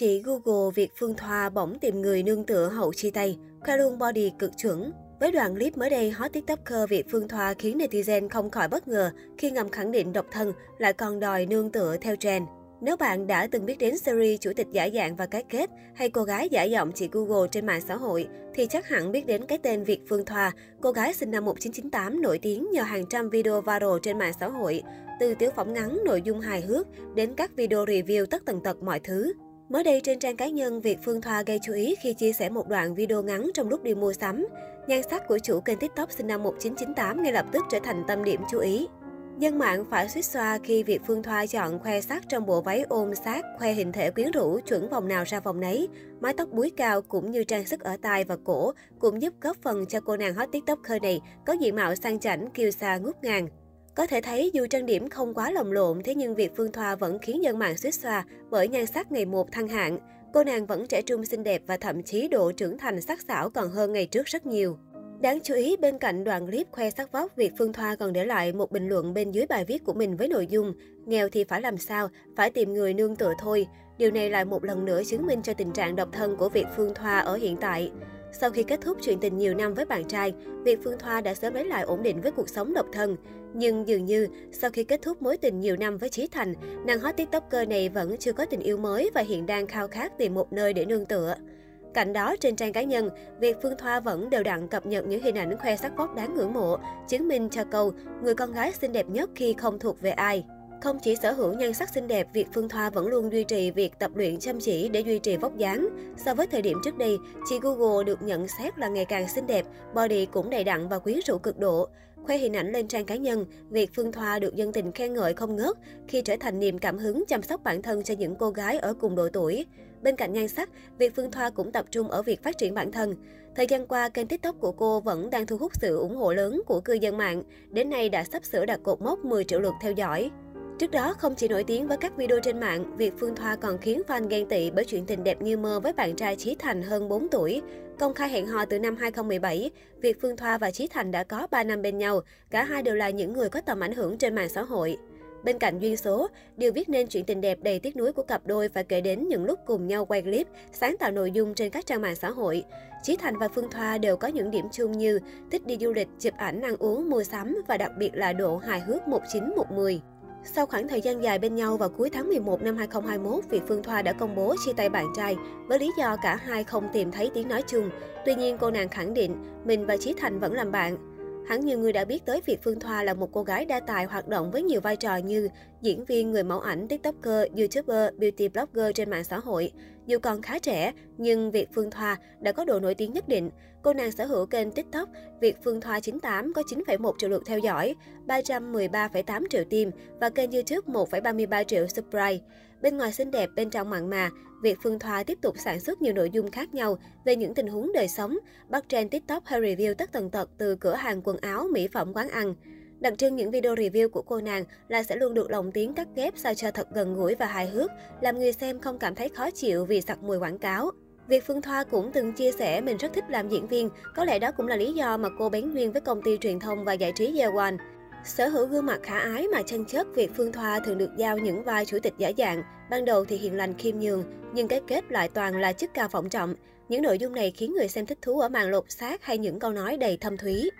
Chị Google việc Phương Thoa bỗng tìm người nương tựa hậu chia tay, khoe luôn body cực chuẩn. Với đoạn clip mới đây, hot tiktoker Việt Phương Thoa khiến netizen không khỏi bất ngờ khi ngầm khẳng định độc thân lại còn đòi nương tựa theo trend. Nếu bạn đã từng biết đến series Chủ tịch giả dạng và cái kết hay cô gái giả giọng chị Google trên mạng xã hội, thì chắc hẳn biết đến cái tên Việt Phương Thoa, cô gái sinh năm 1998 nổi tiếng nhờ hàng trăm video viral trên mạng xã hội, từ tiểu phẩm ngắn nội dung hài hước đến các video review tất tần tật mọi thứ. Mới đây trên trang cá nhân, Việt Phương Thoa gây chú ý khi chia sẻ một đoạn video ngắn trong lúc đi mua sắm. Nhan sắc của chủ kênh TikTok sinh năm 1998 ngay lập tức trở thành tâm điểm chú ý. Dân mạng phải suýt xoa khi Việt Phương Thoa chọn khoe sắc trong bộ váy ôm sát, khoe hình thể quyến rũ, chuẩn vòng nào ra vòng nấy. Mái tóc búi cao cũng như trang sức ở tai và cổ cũng giúp góp phần cho cô nàng hot tiktoker này có diện mạo sang chảnh, kiêu sa ngút ngàn. Có thể thấy dù trang điểm không quá lồng lộn, thế nhưng việc Phương Thoa vẫn khiến dân mạng suýt xoa bởi nhan sắc ngày một thăng hạng. Cô nàng vẫn trẻ trung xinh đẹp và thậm chí độ trưởng thành sắc sảo còn hơn ngày trước rất nhiều. Đáng chú ý, bên cạnh đoạn clip khoe sắc vóc, Việt Phương Thoa còn để lại một bình luận bên dưới bài viết của mình với nội dung Nghèo thì phải làm sao, phải tìm người nương tựa thôi. Điều này lại một lần nữa chứng minh cho tình trạng độc thân của Việt Phương Thoa ở hiện tại. Sau khi kết thúc chuyện tình nhiều năm với bạn trai, Việt Phương Thoa đã sớm lấy lại ổn định với cuộc sống độc thân. Nhưng dường như, sau khi kết thúc mối tình nhiều năm với Chí Thành, nàng hot tiktoker này vẫn chưa có tình yêu mới và hiện đang khao khát tìm một nơi để nương tựa. Cạnh đó, trên trang cá nhân, Việt Phương Thoa vẫn đều đặn cập nhật những hình ảnh khoe sắc vóc đáng ngưỡng mộ, chứng minh cho câu người con gái xinh đẹp nhất khi không thuộc về ai. Không chỉ sở hữu nhan sắc xinh đẹp, Việt Phương Thoa vẫn luôn duy trì việc tập luyện chăm chỉ để duy trì vóc dáng. So với thời điểm trước đây, chị Google được nhận xét là ngày càng xinh đẹp, body cũng đầy đặn và quyến rũ cực độ. Khoe hình ảnh lên trang cá nhân, Việt Phương Thoa được dân tình khen ngợi không ngớt khi trở thành niềm cảm hứng chăm sóc bản thân cho những cô gái ở cùng độ tuổi. Bên cạnh nhan sắc, Việt Phương Thoa cũng tập trung ở việc phát triển bản thân. Thời gian qua, kênh TikTok của cô vẫn đang thu hút sự ủng hộ lớn của cư dân mạng. Đến nay đã sắp sửa đạt cột mốc 10 triệu lượt theo dõi. Trước đó, không chỉ nổi tiếng với các video trên mạng, việc Phương Thoa còn khiến fan ghen tị bởi chuyện tình đẹp như mơ với bạn trai Chí Thành hơn 4 tuổi. Công khai hẹn hò từ năm 2017, Việt Phương Thoa và Chí Thành đã có 3 năm bên nhau. Cả hai đều là những người có tầm ảnh hưởng trên mạng xã hội. Bên cạnh duyên số, điều viết nên chuyện tình đẹp đầy tiếc nuối của cặp đôi phải kể đến những lúc cùng nhau quay clip, sáng tạo nội dung trên các trang mạng xã hội. Chí Thành và Phương Thoa đều có những điểm chung như thích đi du lịch, chụp ảnh, ăn uống, mua sắm và đặc biệt là độ hài hước 1910. Sau khoảng thời gian dài bên nhau vào cuối tháng 11 năm 2021, Việt Phương Thoa đã công bố chia tay bạn trai với lý do cả hai không tìm thấy tiếng nói chung. Tuy nhiên, cô nàng khẳng định mình và Chí Thành vẫn làm bạn. Hẳn nhiều người đã biết tới việc Phương Thoa là một cô gái đa tài hoạt động với nhiều vai trò như diễn viên, người mẫu ảnh, tiktoker, youtuber, beauty blogger trên mạng xã hội. Dù còn khá trẻ, nhưng Việt Phương Thoa đã có độ nổi tiếng nhất định. Cô nàng sở hữu kênh TikTok Việt Phương Thoa 98 có 9,1 triệu lượt theo dõi, 313,8 triệu tim và kênh YouTube 1,33 triệu subscribe. Bên ngoài xinh đẹp, bên trong mặn mà, Việt Phương Thoa tiếp tục sản xuất nhiều nội dung khác nhau về những tình huống đời sống, bắt trend TikTok hay review tất tần tật từ cửa hàng quần áo, mỹ phẩm, quán ăn. Đặc trưng những video review của cô nàng là sẽ luôn được lồng tiếng cắt ghép sao cho thật gần gũi và hài hước, làm người xem không cảm thấy khó chịu vì sặc mùi quảng cáo. Việt Phương Thoa cũng từng chia sẻ mình rất thích làm diễn viên, có lẽ đó cũng là lý do mà cô bén duyên với công ty truyền thông và giải trí Year One. Sở hữu gương mặt khả ái mà chân chất, Việt Phương Thoa thường được giao những vai chủ tịch giả dạng. Ban đầu thì hiền lành khiêm nhường, nhưng cái kết lại toàn là chức cao vọng trọng. Những nội dung này khiến người xem thích thú ở màn lột xác hay những câu nói đầy thâm thúy.